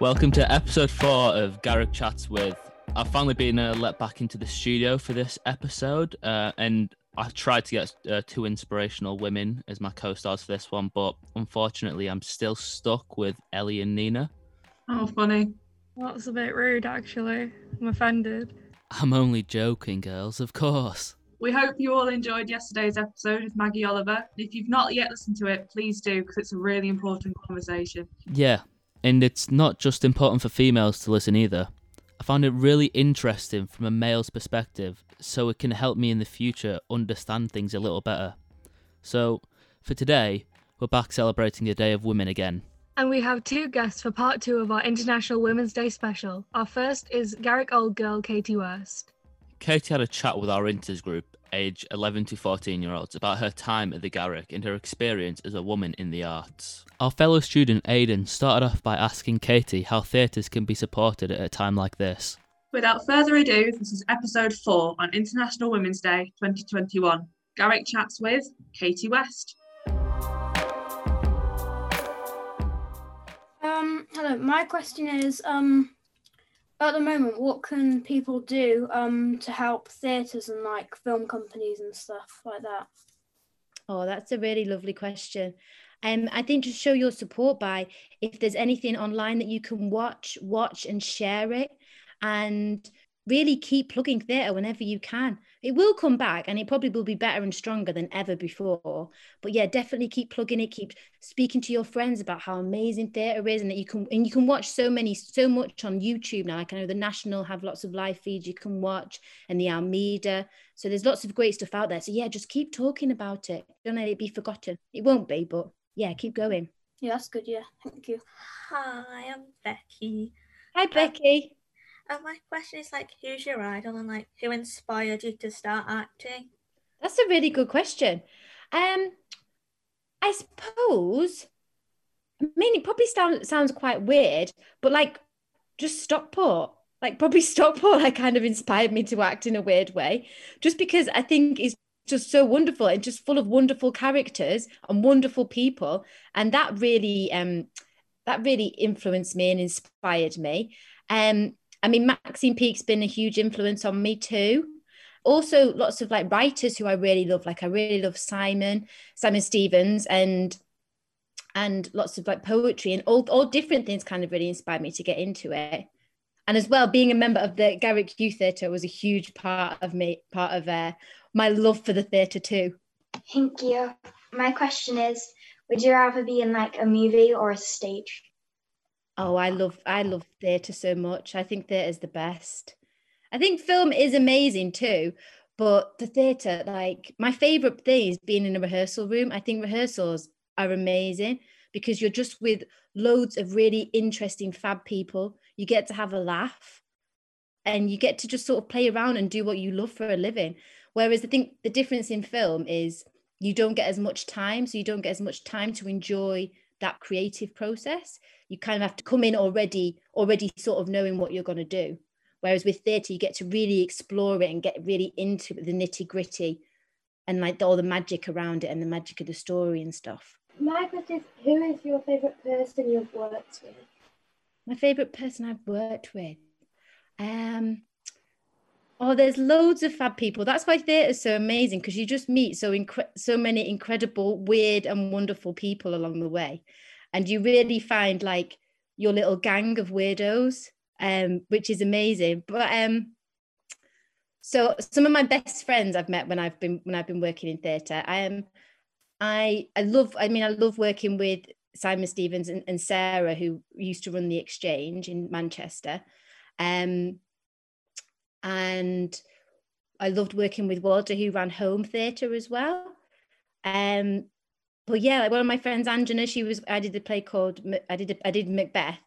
Welcome to episode four of Garrick Chats with. I've finally been uh, let back into the studio for this episode, uh, and I tried to get uh, two inspirational women as my co-stars for this one, but unfortunately, I'm still stuck with Ellie and Nina. Oh, funny. That's a bit rude, actually. I'm offended. I'm only joking, girls, of course. We hope you all enjoyed yesterday's episode with Maggie Oliver. If you've not yet listened to it, please do because it's a really important conversation. Yeah, and it's not just important for females to listen either. I found it really interesting from a male's perspective, so it can help me in the future understand things a little better. So, for today, we're back celebrating the Day of Women again. And we have two guests for part two of our International Women's Day special. Our first is Garrick Old Girl Katie West. Katie had a chat with our Inters group, age 11 to 14 year olds, about her time at the Garrick and her experience as a woman in the arts. Our fellow student Aidan started off by asking Katie how theatres can be supported at a time like this. Without further ado, this is episode four on International Women's Day 2021. Garrick chats with Katie West. Um, hello. My question is, um, at the moment, what can people do um to help theatres and like film companies and stuff like that? Oh, that's a really lovely question. Um, I think just show your support by if there's anything online that you can watch, watch and share it, and really keep plugging theatre whenever you can. It will come back and it probably will be better and stronger than ever before. But yeah, definitely keep plugging it, keep speaking to your friends about how amazing theatre is and that you can and you can watch so many, so much on YouTube now. Like I know the National have lots of live feeds you can watch and the Almeida. So there's lots of great stuff out there. So yeah, just keep talking about it. Don't let it be forgotten. It won't be, but yeah, keep going. Yeah, that's good. Yeah, thank you. Hi, I'm Becky. Hi, um, Becky. And my question is like, who's your idol and like who inspired you to start acting? That's a really good question. Um, I suppose. I mean, it probably sound, sounds quite weird, but like, just Stockport, like probably Stockport, like kind of inspired me to act in a weird way, just because I think it's just so wonderful and just full of wonderful characters and wonderful people, and that really, um, that really influenced me and inspired me. Um, I mean, Maxine Peake's been a huge influence on me too. Also, lots of like writers who I really love. Like I really love Simon, Simon Stephens, and and lots of like poetry and all all different things kind of really inspired me to get into it. And as well, being a member of the Garrick Youth Theatre was a huge part of me, part of uh, my love for the theatre too. Thank you. My question is, would you rather be in like a movie or a stage? Oh, I love I love theatre so much. I think theatre is the best. I think film is amazing too, but the theatre, like my favourite thing is being in a rehearsal room. I think rehearsals are amazing because you're just with loads of really interesting fab people. You get to have a laugh and you get to just sort of play around and do what you love for a living. Whereas I think the difference in film is you don't get as much time, so you don't get as much time to enjoy that creative process you kind of have to come in already already sort of knowing what you're going to do. Whereas with theatre you get to really explore it and get really into the nitty gritty and like all the magic around it and the magic of the story and stuff. My question is who is your favorite person you've worked with? My favorite person i've worked with? Um Oh, there's loads of fab people. That's why theatre is so amazing because you just meet so incre- so many incredible, weird, and wonderful people along the way. And you really find like your little gang of weirdos um which is amazing. But um so some of my best friends I've met when I've been when I've been working in theatre I am I I love I mean I love working with Simon Stephens and, and Sarah who used to run the exchange in Manchester. Um and I loved working with Walter who ran home theatre as well um but yeah, like one of my friends, Angela, she was I did a play called I did I did Macbeth,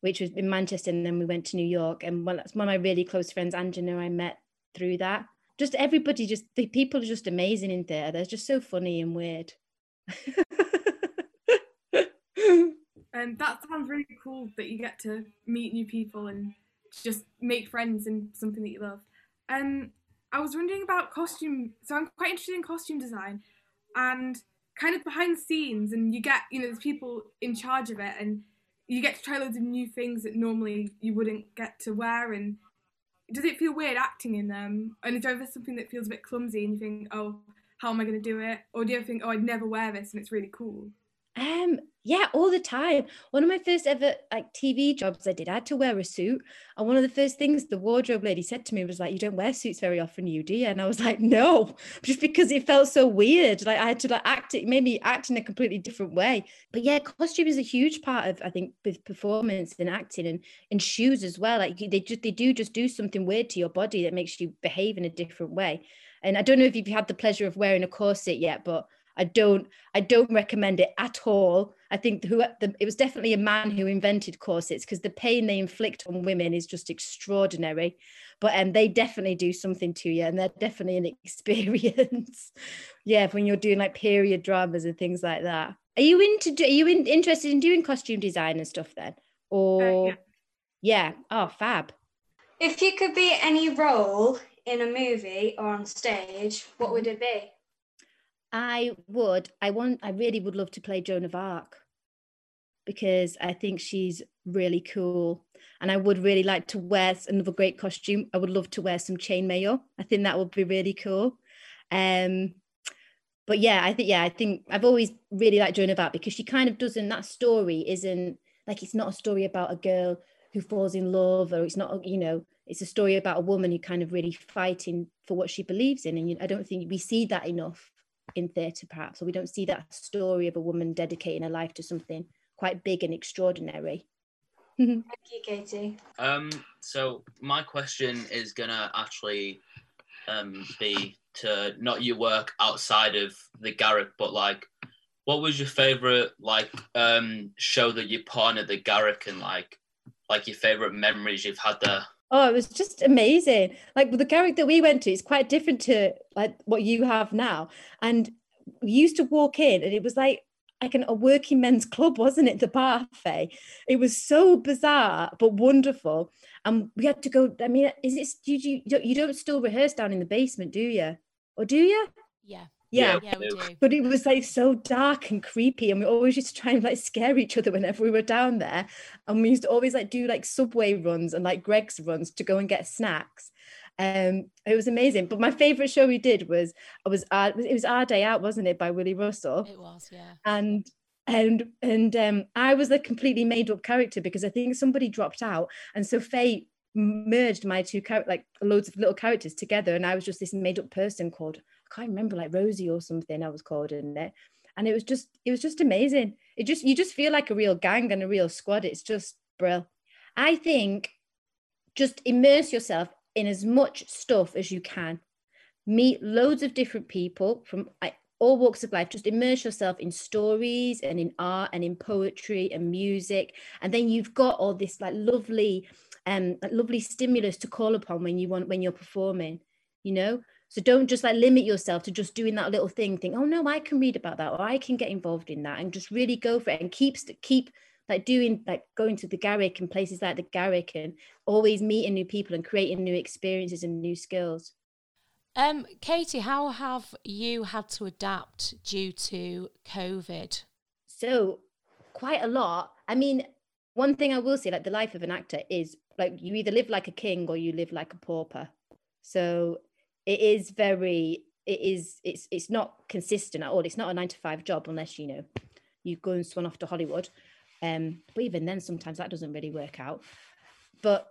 which was in Manchester, and then we went to New York. And one, that's one of my really close friends, Angela, I met through that. Just everybody, just the people are just amazing in theatre. They're just so funny and weird. and that sounds really cool that you get to meet new people and just make friends in something that you love. Um, I was wondering about costume. So I'm quite interested in costume design, and kind of behind the scenes and you get you know there's people in charge of it and you get to try loads of new things that normally you wouldn't get to wear and does it feel weird acting in them and is there ever something that feels a bit clumsy and you think oh how am i going to do it or do you ever think oh i'd never wear this and it's really cool um, yeah, all the time. One of my first ever like TV jobs I did, I had to wear a suit. And one of the first things the wardrobe lady said to me was like, You don't wear suits very often, you do? And I was like, No, just because it felt so weird. Like I had to like act it made me act in a completely different way. But yeah, costume is a huge part of I think with performance and acting and and shoes as well. Like they just they do just do something weird to your body that makes you behave in a different way. And I don't know if you've had the pleasure of wearing a corset yet, but I don't I don't recommend it at all. I think who the, it was definitely a man who invented corsets because the pain they inflict on women is just extraordinary. But um, they definitely do something to you, and they're definitely an experience. yeah, when you're doing like period dramas and things like that. Are you into? Are you in, interested in doing costume design and stuff then? Or uh, yeah. yeah, oh, fab. If you could be any role in a movie or on stage, what would it be? I would, I want, I really would love to play Joan of Arc because I think she's really cool. And I would really like to wear another great costume. I would love to wear some chainmail. I think that would be really cool. Um, but yeah, I think yeah, I think I've always really liked Joan of Arc because she kind of doesn't. That story isn't like it's not a story about a girl who falls in love, or it's not you know, it's a story about a woman who kind of really fighting for what she believes in. And you, I don't think we see that enough in theatre, perhaps, or we don't see that story of a woman dedicating her life to something quite big and extraordinary. Thank you, Katie. Um, so my question is gonna actually um, be to not your work outside of the Garrick, but like, what was your favorite like um, show that you partnered the Garrick, and like, like your favorite memories you've had there? Oh, it was just amazing. Like the Garrick that we went to is quite different to like what you have now. And we used to walk in and it was like like an, a working men's club, wasn't it? The Parfait. It was so bizarre but wonderful. And we had to go. I mean, is it? Do you you don't still rehearse down in the basement, do you? Or do you? Yeah. Yeah. yeah, we do. But it was like so dark and creepy, and we always used to try and like scare each other whenever we were down there. And we used to always like do like subway runs and like Greggs runs to go and get snacks. Um, it was amazing. But my favorite show we did was it was our, it was our day out, wasn't it, by Willy Russell? It was, yeah. And and and um, I was a completely made up character because I think somebody dropped out, and so Faye merged my two characters, like loads of little characters together, and I was just this made up person called I can't remember like Rosie or something I was called in it. And it was just it was just amazing. It just you just feel like a real gang and a real squad. It's just brill. I think just immerse yourself in as much stuff as you can. Meet loads of different people from all walks of life. Just immerse yourself in stories and in art and in poetry and music. And then you've got all this like lovely, um, lovely stimulus to call upon when you want when you're performing, you know? So don't just like limit yourself to just doing that little thing. Think, oh no, I can read about that, or I can get involved in that, and just really go for it and keep keep like doing like going to the Garrick and places like the Garrick and always meeting new people and creating new experiences and new skills. Um, Katie, how have you had to adapt due to COVID? So quite a lot. I mean, one thing I will say, like the life of an actor is like you either live like a king or you live like a pauper. So it is very it is it's it's not consistent at all. It's not a nine to five job unless you know you go and swan off to hollywood. Um but even then sometimes that doesn't really work out. But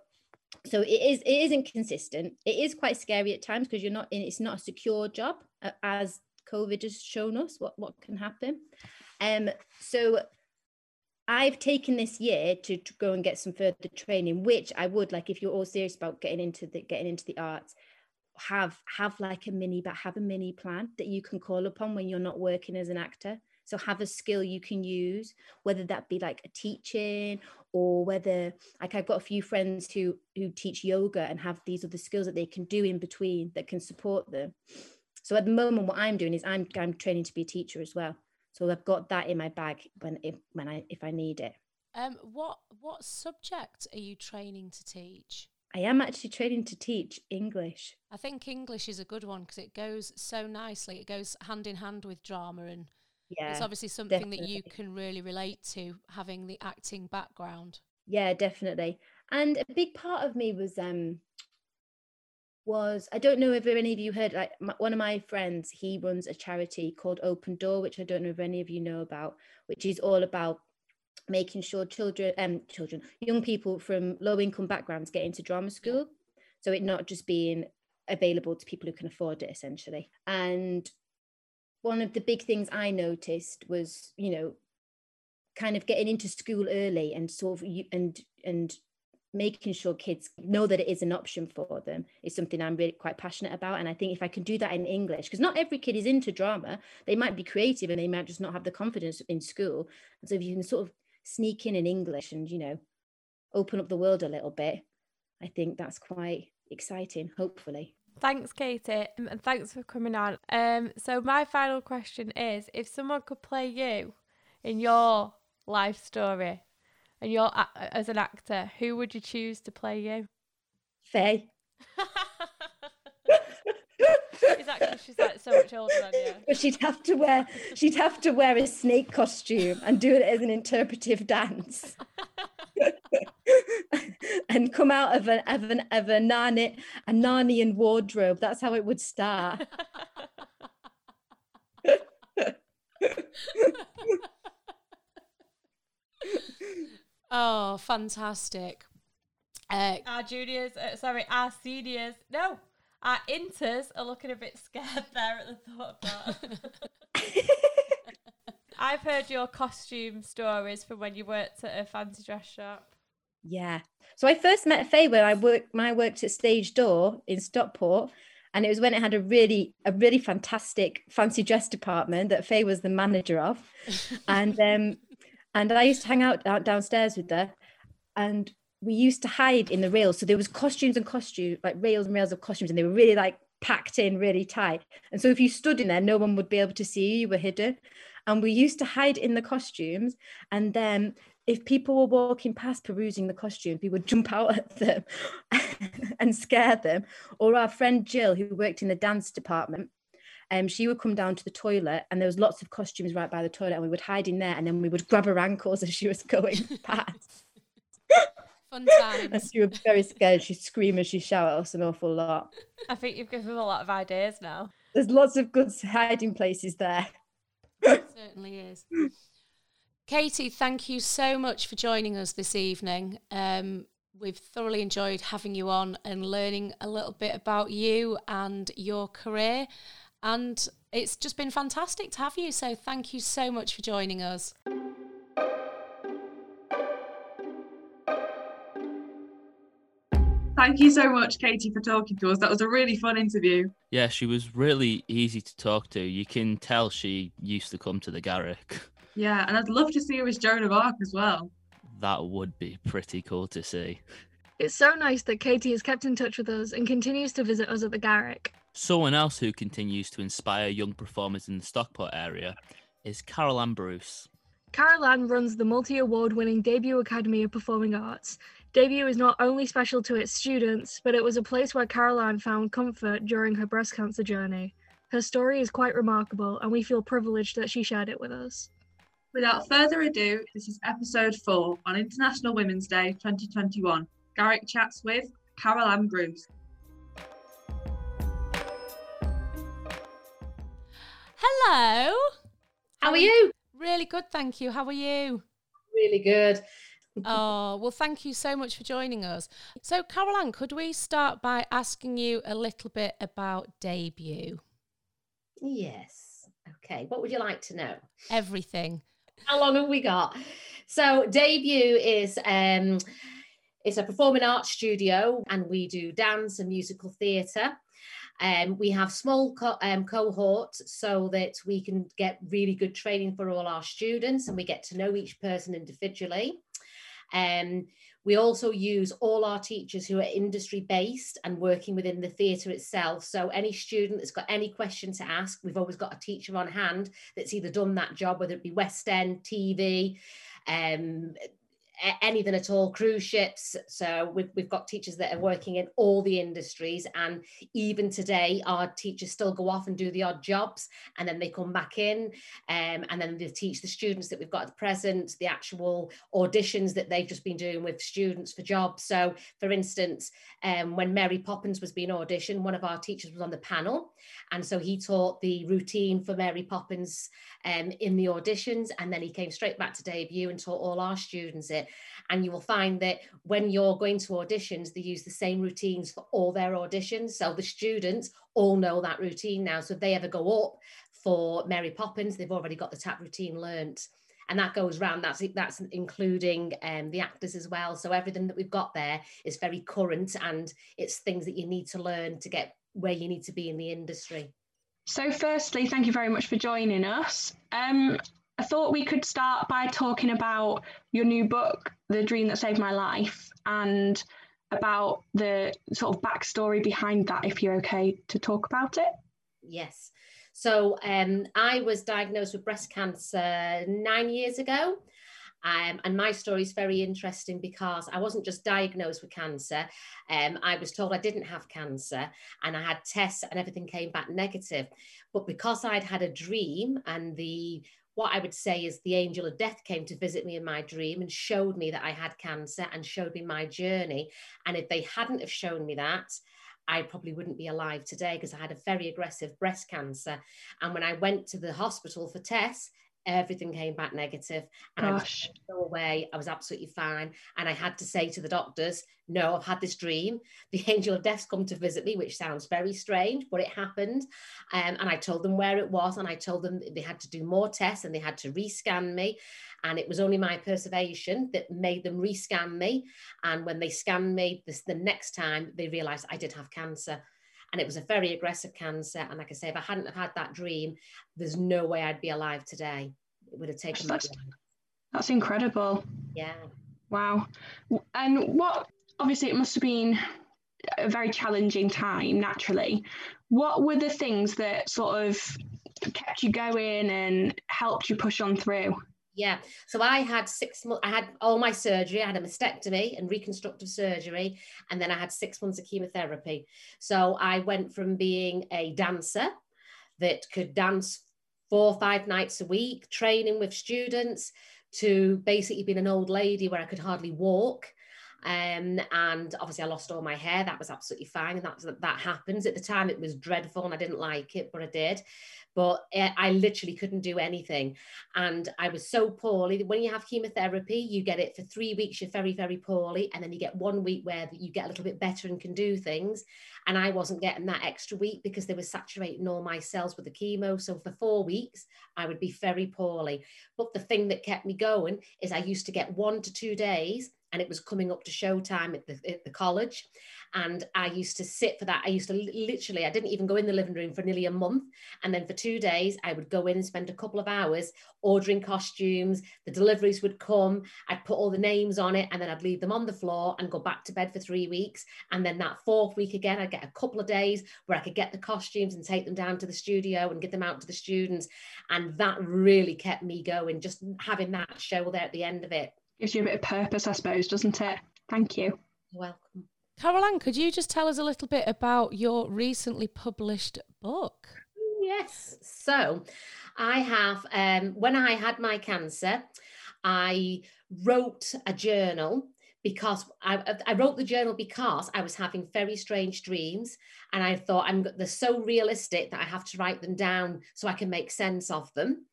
so it is it isn't consistent. It is quite scary at times because you're not in it's not a secure job as covid has shown us what what can happen. Um so I've taken this year to, to, go and get some further training, which I would like if you're all serious about getting into the getting into the arts have have like a mini but have a mini plan that you can call upon when you're not working as an actor. So have a skill you can use whether that be like a teaching or whether like i've got a few friends who who teach yoga and have these other skills that they can do in between that can support them. So at the moment what i'm doing is i'm i'm training to be a teacher as well. So i've got that in my bag when if when i if i need it. Um what what subject are you training to teach I am actually training to teach English. I think English is a good one because it goes so nicely. It goes hand in hand with drama and Yeah, it's obviously something that you can really relate to, having the acting background. Yeah, definitely. And a big part of me was um was I don't know if any of you heard like my, one of my friends he runs a charity called Open Door which I don't know if any of you know about which is all about making sure children um children young people from low income backgrounds get into drama school so it not just being available to people who can afford it essentially and one of the big things I noticed was you know kind of getting into school early and sort of you and and making sure kids know that it is an option for them is something I'm really quite passionate about. And I think if I can do that in English, because not every kid is into drama, they might be creative and they might just not have the confidence in school. And so if you can sort of sneak in in English and, you know, open up the world a little bit, I think that's quite exciting, hopefully. Thanks, Katie, and thanks for coming on. Um, so my final question is: If someone could play you in your life story, and you're as an actor, who would you choose to play you? Faye. Is that 'cause she's like so much older than you? But she'd have to wear she'd have to wear a snake costume and do it as an interpretive dance. and come out of a of an of a Narni, a Narnian wardrobe. That's how it would start. Oh, fantastic. Uh, Our juniors, uh, sorry, our seniors, no, our inters are looking a bit scared there at the thought of that. I've heard your costume stories from when you worked at a fancy dress shop. Yeah. So I first met Faye when I worked I worked at Stage Door in Stockport. And it was when it had a really, a really fantastic fancy dress department that Faye was the manager of. and um and I used to hang out, out downstairs with her. And we used to hide in the rails. So there was costumes and costumes, like rails and rails of costumes, and they were really like packed in really tight. And so if you stood in there, no one would be able to see you, you were hidden. And we used to hide in the costumes. And then if people were walking past perusing the costumes, we would jump out at them and scare them. Or our friend Jill, who worked in the dance department, um, she would come down to the toilet and there was lots of costumes right by the toilet and we would hide in there and then we would grab her ankles as she was going past. Fun and times. she would be very scared. She'd scream and she'd shout at us an awful lot. I think you've given them a lot of ideas now. There's lots of good hiding places there. it certainly is. Katie, thank you so much for joining us this evening. Um, we've thoroughly enjoyed having you on and learning a little bit about you and your career. And it's just been fantastic to have you. So thank you so much for joining us. Thank you so much, Katie, for talking to us. That was a really fun interview. Yeah, she was really easy to talk to. You can tell she used to come to the Garrick. Yeah, and I'd love to see her as Joan of Arc as well. That would be pretty cool to see. It's so nice that Katie has kept in touch with us and continues to visit us at the Garrick. Someone else who continues to inspire young performers in the Stockport area is Carol Ann Bruce. Carol Ann runs the multi award winning Debut Academy of Performing Arts. Debut is not only special to its students, but it was a place where Caroline found comfort during her breast cancer journey. Her story is quite remarkable, and we feel privileged that she shared it with us. Without further ado, this is episode four on International Women's Day 2021. Garrick chats with Carol Ann Bruce. Hello. How are um, you? Really good, thank you. How are you? Really good. Oh, well, thank you so much for joining us. So, Caroline, could we start by asking you a little bit about debut? Yes. Okay. What would you like to know? Everything. How long have we got? So debut is um it's a performing arts studio and we do dance and musical theatre. Um, we have small co- um, cohorts so that we can get really good training for all our students and we get to know each person individually. Um, we also use all our teachers who are industry based and working within the theatre itself. So any student that's got any question to ask, we've always got a teacher on hand that's either done that job, whether it be West End, TV, um, anything at all cruise ships. So we've, we've got teachers that are working in all the industries and even today our teachers still go off and do the odd jobs and then they come back in um, and then they teach the students that we've got at present the actual auditions that they've just been doing with students for jobs. So for instance um, when mary poppins was being auditioned one of our teachers was on the panel and so he taught the routine for mary poppins um, in the auditions and then he came straight back to debut and taught all our students and you will find that when you're going to auditions, they use the same routines for all their auditions. So the students all know that routine now. So if they ever go up for Mary Poppins, they've already got the tap routine learnt. And that goes round. That's that's including um, the actors as well. So everything that we've got there is very current, and it's things that you need to learn to get where you need to be in the industry. So, firstly, thank you very much for joining us. Um, I thought we could start by talking about your new book, The Dream That Saved My Life, and about the sort of backstory behind that, if you're okay to talk about it. Yes. So um, I was diagnosed with breast cancer nine years ago. Um, and my story is very interesting because I wasn't just diagnosed with cancer. Um, I was told I didn't have cancer and I had tests and everything came back negative. But because I'd had a dream and the what I would say is the angel of death came to visit me in my dream and showed me that I had cancer and showed me my journey. And if they hadn't have shown me that, I probably wouldn't be alive today because I had a very aggressive breast cancer. And when I went to the hospital for tests, everything came back negative and Gosh. I was go away. I was absolutely fine. And I had to say to the doctors, no, I've had this dream. The angel of death's come to visit me, which sounds very strange, but it happened. Um, and I told them where it was, and I told them they had to do more tests and they had to rescan me. And it was only my perseveration that made them rescan me. And when they scanned me this, the next time, they realized I did have cancer and it was a very aggressive cancer. And like I say, if I hadn't have had that dream, there's no way I'd be alive today. It would have taken that's, that's incredible. Yeah. Wow. And what obviously it must have been a very challenging time naturally. What were the things that sort of kept you going and helped you push on through? Yeah. So I had six months, I had all my surgery. I had a mastectomy and reconstructive surgery. And then I had six months of chemotherapy. So I went from being a dancer that could dance four or five nights a week, training with students, to basically being an old lady where I could hardly walk. Um, and obviously I lost all my hair. That was absolutely fine. And that, that happens. At the time, it was dreadful and I didn't like it, but I did but eh, I literally couldn't do anything. And I was so poorly. When you have chemotherapy, you get it for three weeks, you're very, very poorly. And then you get one week where you get a little bit better and can do things. And I wasn't getting that extra week because they were saturating all my cells with the chemo. So for four weeks, I would be very poorly. But the thing that kept me going is I used to get one to two days and it was coming up to showtime at the, at the college and I used to sit for that. I used to literally, I didn't even go in the living room for nearly a month. And then for two days, I would go in and spend a couple of hours ordering costumes. The deliveries would come. I'd put all the names on it and then I'd leave them on the floor and go back to bed for three weeks. And then that fourth week again, I'd get a couple of days where I could get the costumes and take them down to the studio and get them out to the students. And that really kept me going, just having that show there at the end of it. Gives you a bit of purpose, I suppose, doesn't it? Thank you. You're welcome. Caroline, could you just tell us a little bit about your recently published book? Yes. So, I have, um, when I had my cancer, I wrote a journal because I, I, wrote the journal because I was having very strange dreams, and I thought I'm they're so realistic that I have to write them down so I can make sense of them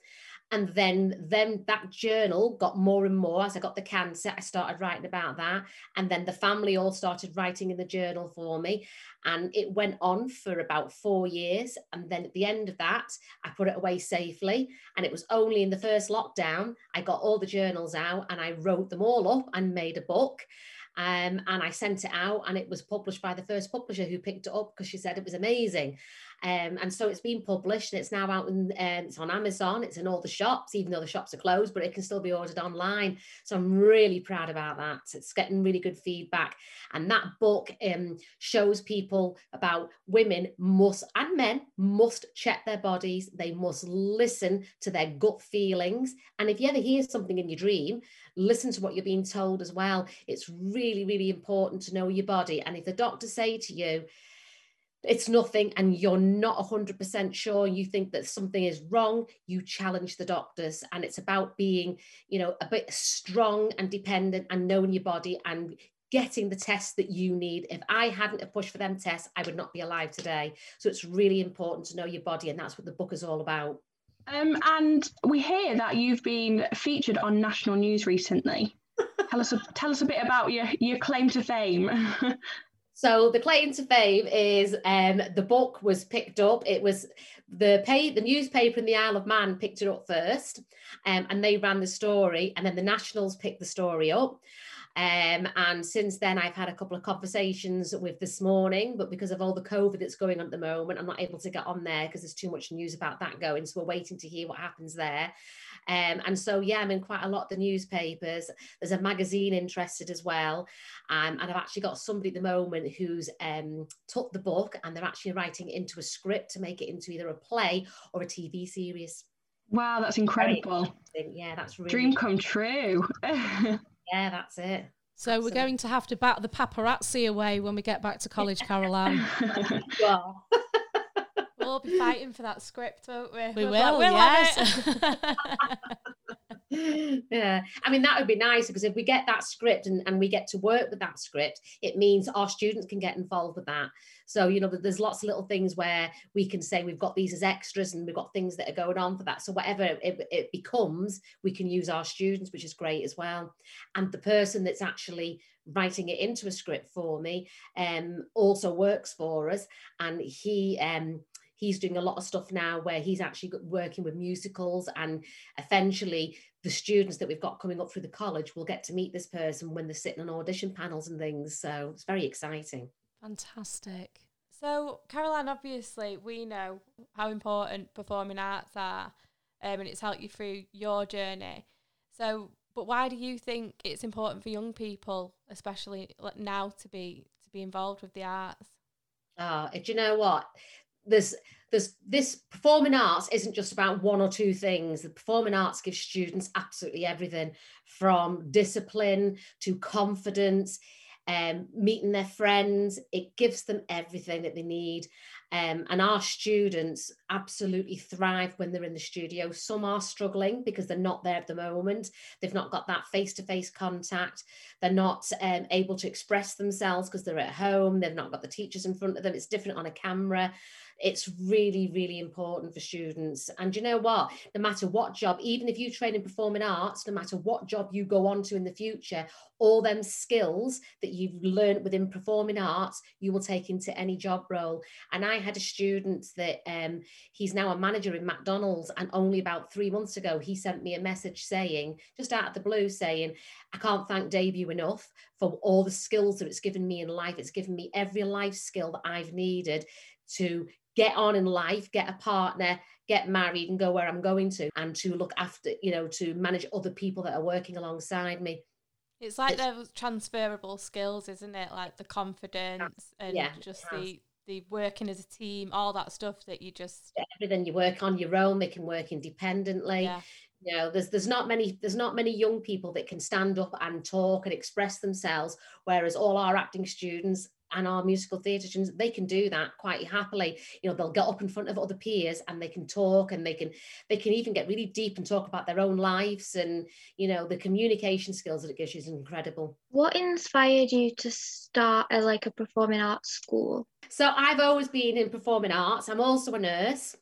and then then that journal got more and more as i got the cancer i started writing about that. And then the family all started writing in the journal for me. And it went on for about four years. And then at the end of that i put it away safely. And it was only in the first lockdown i got all the journals out and i wrote them all up and made a book. Um, and I sent it out, and it was published by the first publisher who picked it up because she said it was amazing. Um, and so it's been published and it's now out in, um, it's on Amazon, it's in all the shops, even though the shops are closed, but it can still be ordered online. So I'm really proud about that. It's getting really good feedback. And that book um, shows people about women must, and men must check their bodies. They must listen to their gut feelings. And if you ever hear something in your dream, listen to what you're being told as well. It's really, really important to know your body. And if the doctor say to you, it's nothing and you're not 100% sure. You think that something is wrong. You challenge the doctors and it's about being you know a bit strong and dependent and knowing your body and getting the tests that you need. If i hadn't pushed for them tests i would not be alive today. So it's really important to know your body and that's what the book is all about. Um, and we hear that you've been featured on national news recently. tell us a, tell us a bit about your your claim to fame. so the claim to fame is um, the book was picked up. It was the pay the newspaper in the Isle of Man picked it up first, um, and they ran the story, and then the Nationals picked the story up. Um, and since then, I've had a couple of conversations with this morning, but because of all the COVID that's going on at the moment, I'm not able to get on there because there's too much news about that going. So we're waiting to hear what happens there. Um, and so, yeah, I'm in quite a lot of the newspapers. There's a magazine interested as well. Um, and I've actually got somebody at the moment who's um, took the book and they're actually writing it into a script to make it into either a play or a TV series. Wow, that's incredible. Yeah, that's really dream come true. Yeah, that's it. So we're going to have to bat the paparazzi away when we get back to college, Caroline. well. We'll all be fighting for that script, won't we? We we'll will, we'll yes. yeah i mean that would be nice because if we get that script and, and we get to work with that script it means our students can get involved with that. So you know there's lots of little things where we can say we've got these as extras and we've got things that are going on for that. So whatever it, it becomes we can use our students which is great as well. And the person that's actually writing it into a script for me um also works for us. And he um he's doing a lot of stuff now where he's actually working with musicals and eventually the students that we've got coming up through the college will get to meet this person when they're sitting on audition panels and things. So it's very exciting. Fantastic. So caroline obviously we know how important performing arts are um, and it's helped you through your journey. So but why do you think it's important for young people especially now to be to be involved with the arts? Oh do you know what there's there's this performing arts isn't just about one or two things the performing arts gives students absolutely everything from discipline to confidence um, meeting their friends it gives them everything that they need um, and our students absolutely thrive when they're in the studio. Some are struggling because they're not there at the moment. They've not got that face to face contact. They're not um, able to express themselves because they're at home. They've not got the teachers in front of them. It's different on a camera it's really really important for students. And you know what? No matter what job even if you train in performing arts no matter what job you go on to in the future all them skills that you've learned within performing arts you will take into any job role. And i had a student that um, he's now a manager in mcdonald's and only about three months ago he sent me a message saying just out of the blue saying i can't thank debut enough for all the skills that it's given me in life. It's given me every life skill that i've needed to get on in life, get a partner, get married, and go where I'm going to, and to look after, you know, to manage other people that are working alongside me. It's like those transferable skills, isn't it? Like the confidence and yeah, just the the working as a team, all that stuff that you just everything you work on your own, they can work independently. Yeah. You know, there's there's not many there's not many young people that can stand up and talk and express themselves, whereas all our acting students and our musical theatre students they can do that quite happily you know they'll get up in front of other peers and they can talk and they can they can even get really deep and talk about their own lives and you know the communication skills that it gives you is incredible what inspired you to start a like a performing arts school so i've always been in performing arts i'm also a nurse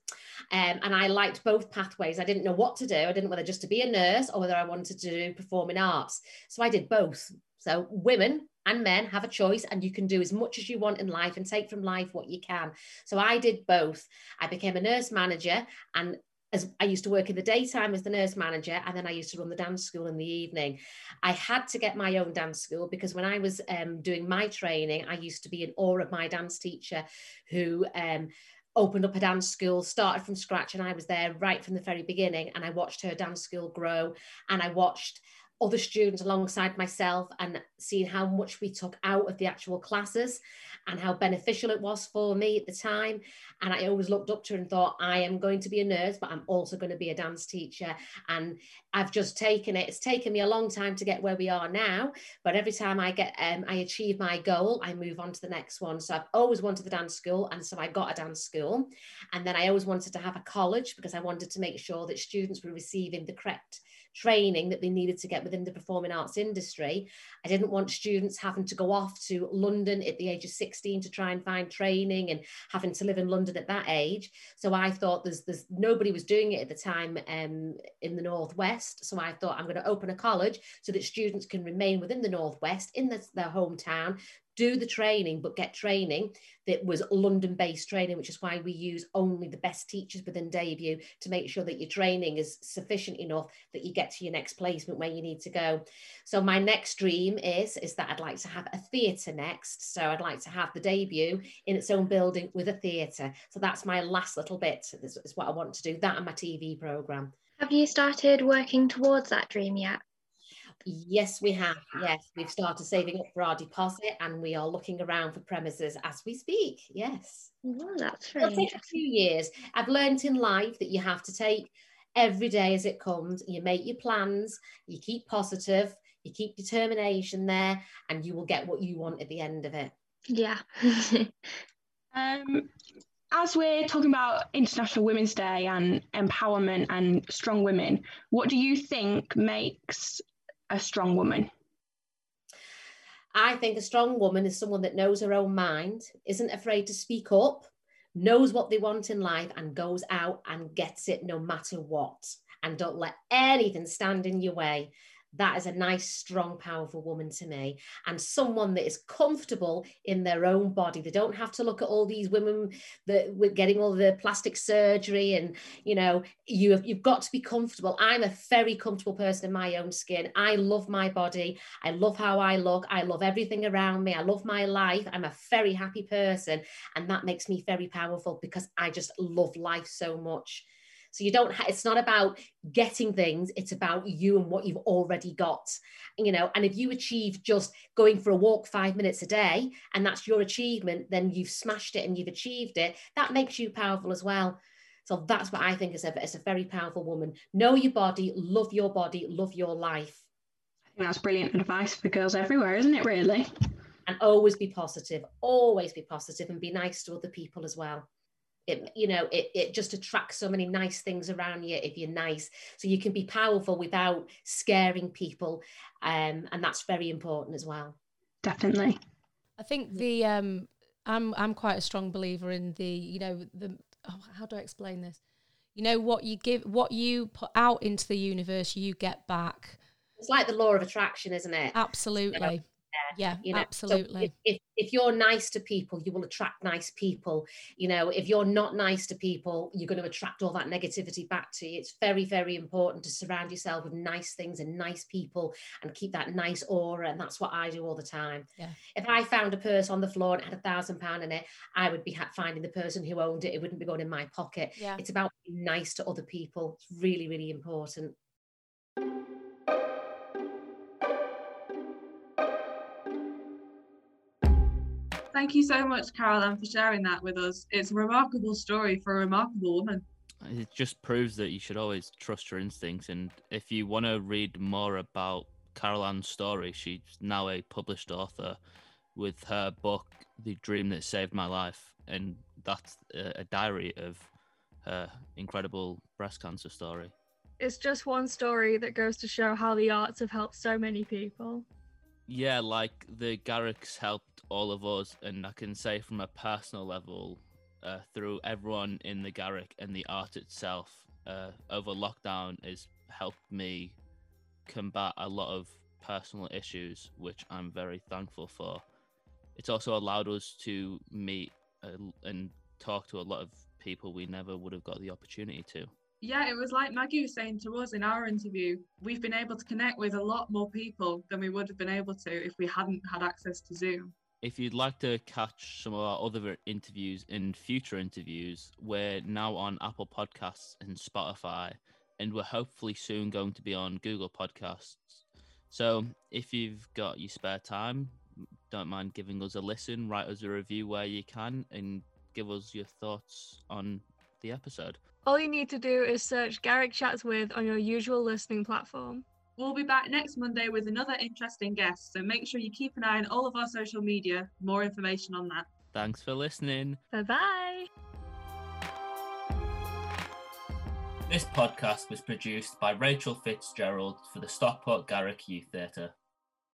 um, and I liked both pathways. I didn't know what to do. I didn't know whether just to be a nurse or whether I wanted to do performing arts. So I did both. So women and men have a choice and you can do as much as you want in life and take from life what you can. So I did both. I became a nurse manager and as I used to work in the daytime as the nurse manager, and then I used to run the dance school in the evening. I had to get my own dance school because when I was um, doing my training, I used to be in awe of my dance teacher who um, opened up a dance school, started from scratch, and I was there right from the very beginning. And I watched her dance school grow, and I watched other students alongside myself and seeing how much we took out of the actual classes and how beneficial it was for me at the time. And I always looked up to her and thought, I am going to be a nurse, but I'm also going to be a dance teacher. And I've just taken it. It's taken me a long time to get where we are now, but every time I get, um, I achieve my goal, I move on to the next one. So I've always wanted the dance school, and so I got a dance school. And then I always wanted to have a college because I wanted to make sure that students were receiving the correct training that they needed to get within the performing arts industry. I didn't want students having to go off to London at the age of 16 to try and find training and having to live in London at that age. So I thought there's there's nobody was doing it at the time um, in the Northwest. So I thought I'm going to open a college so that students can remain within the Northwest in the, their hometown, do the training, but get training that was London based training, which is why we use only the best teachers within debut to make sure that your training is sufficient enough that you get to your next placement where you need to go. So my next dream is, is that I'd like to have a theatre next. So I'd like to have the debut in its own building with a theatre. So that's my last little bit, is, is what I want to do, that and my TV programme. Have you started working towards that dream yet? Yes, we have. Yes, we've started saving up for our deposit and we are looking around for premises as we speak. Yes. Oh, that's very It'll take a few years. I've learned in life that you have to take every day as it comes. You make your plans, you keep positive, you keep determination there, and you will get what you want at the end of it. Yeah. um, as we're talking about International Women's Day and empowerment and strong women, what do you think makes a strong woman? I think a strong woman is someone that knows her own mind, isn't afraid to speak up, knows what they want in life, and goes out and gets it no matter what. And don't let anything stand in your way that is a nice, strong, powerful woman to me, and someone that is comfortable in their own body. They don't have to look at all these women that were getting all the plastic surgery, and you know, you have, you've got to be comfortable. I'm a very comfortable person in my own skin. I love my body. I love how I look. I love everything around me. I love my life. I'm a very happy person, and that makes me very powerful because I just love life so much. So you don't, ha- it's not about getting things, it's about you and what you've already got, you know. And if you achieve just going for a walk five minutes a day and that's your achievement, then you've smashed it and you've achieved it. That makes you powerful as well. So that's what I think is a, is a very powerful woman. Know your body, love your body, love your life. I think that's brilliant advice for girls everywhere, isn't it, really? And always be positive, always be positive and be nice to other people as well it you know it, it just attracts so many nice things around you if you're nice. So you can be powerful without scaring people um, and that's very important as well. Definitely. I think the um i'm i'm quite a strong believer in the you know the oh, how do i explain this? You know what you give what you put out into the universe you get back. It's like the law of attraction isn't it? Absolutely yeah you know? Absolutely. so if, if you're nice to people you will attract nice people you know? If you're not nice to people you're going to attract all that negativity back to you. It's very very important to surround yourself with nice things and nice people and keep that nice aura and that's what i do all the time. Yeah. if i found a purse on the floor and had a thousand pound in it i would be finding the person who owned it. It wouldn't be going in my pocket. Yeah. it's about being nice to other people. It's really really important Thank you so much, Caroline, for sharing that with us. It's a remarkable story for a remarkable woman. It just proves that you should always trust your instincts. And if you want to read more about Caroline's story, she's now a published author with her book, The Dream That Saved My Life. And that's a diary of her incredible breast cancer story. It's just one story that goes to show how the arts have helped so many people. Yeah, like the Garricks helped all of us, and I can say from a personal level, uh, through everyone in the Garrick and the art itself, uh, over lockdown has helped me combat a lot of personal issues, which I'm very thankful for. It's also allowed us to meet uh, and talk to a lot of people we never would have got the opportunity to. Yeah, it was like Maggie was saying to us in our interview. We've been able to connect with a lot more people than we would have been able to if we hadn't had access to Zoom. If you'd like to catch some of our other interviews in future interviews, we're now on Apple Podcasts and Spotify, and we're hopefully soon going to be on Google Podcasts. So if you've got your spare time, don't mind giving us a listen, write us a review where you can, and give us your thoughts on the episode. All you need to do is search Garrick Chats With on your usual listening platform. We'll be back next Monday with another interesting guest, so make sure you keep an eye on all of our social media more information on that. Thanks for listening. Bye bye. This podcast was produced by Rachel Fitzgerald for the Stockport Garrick Youth Theatre.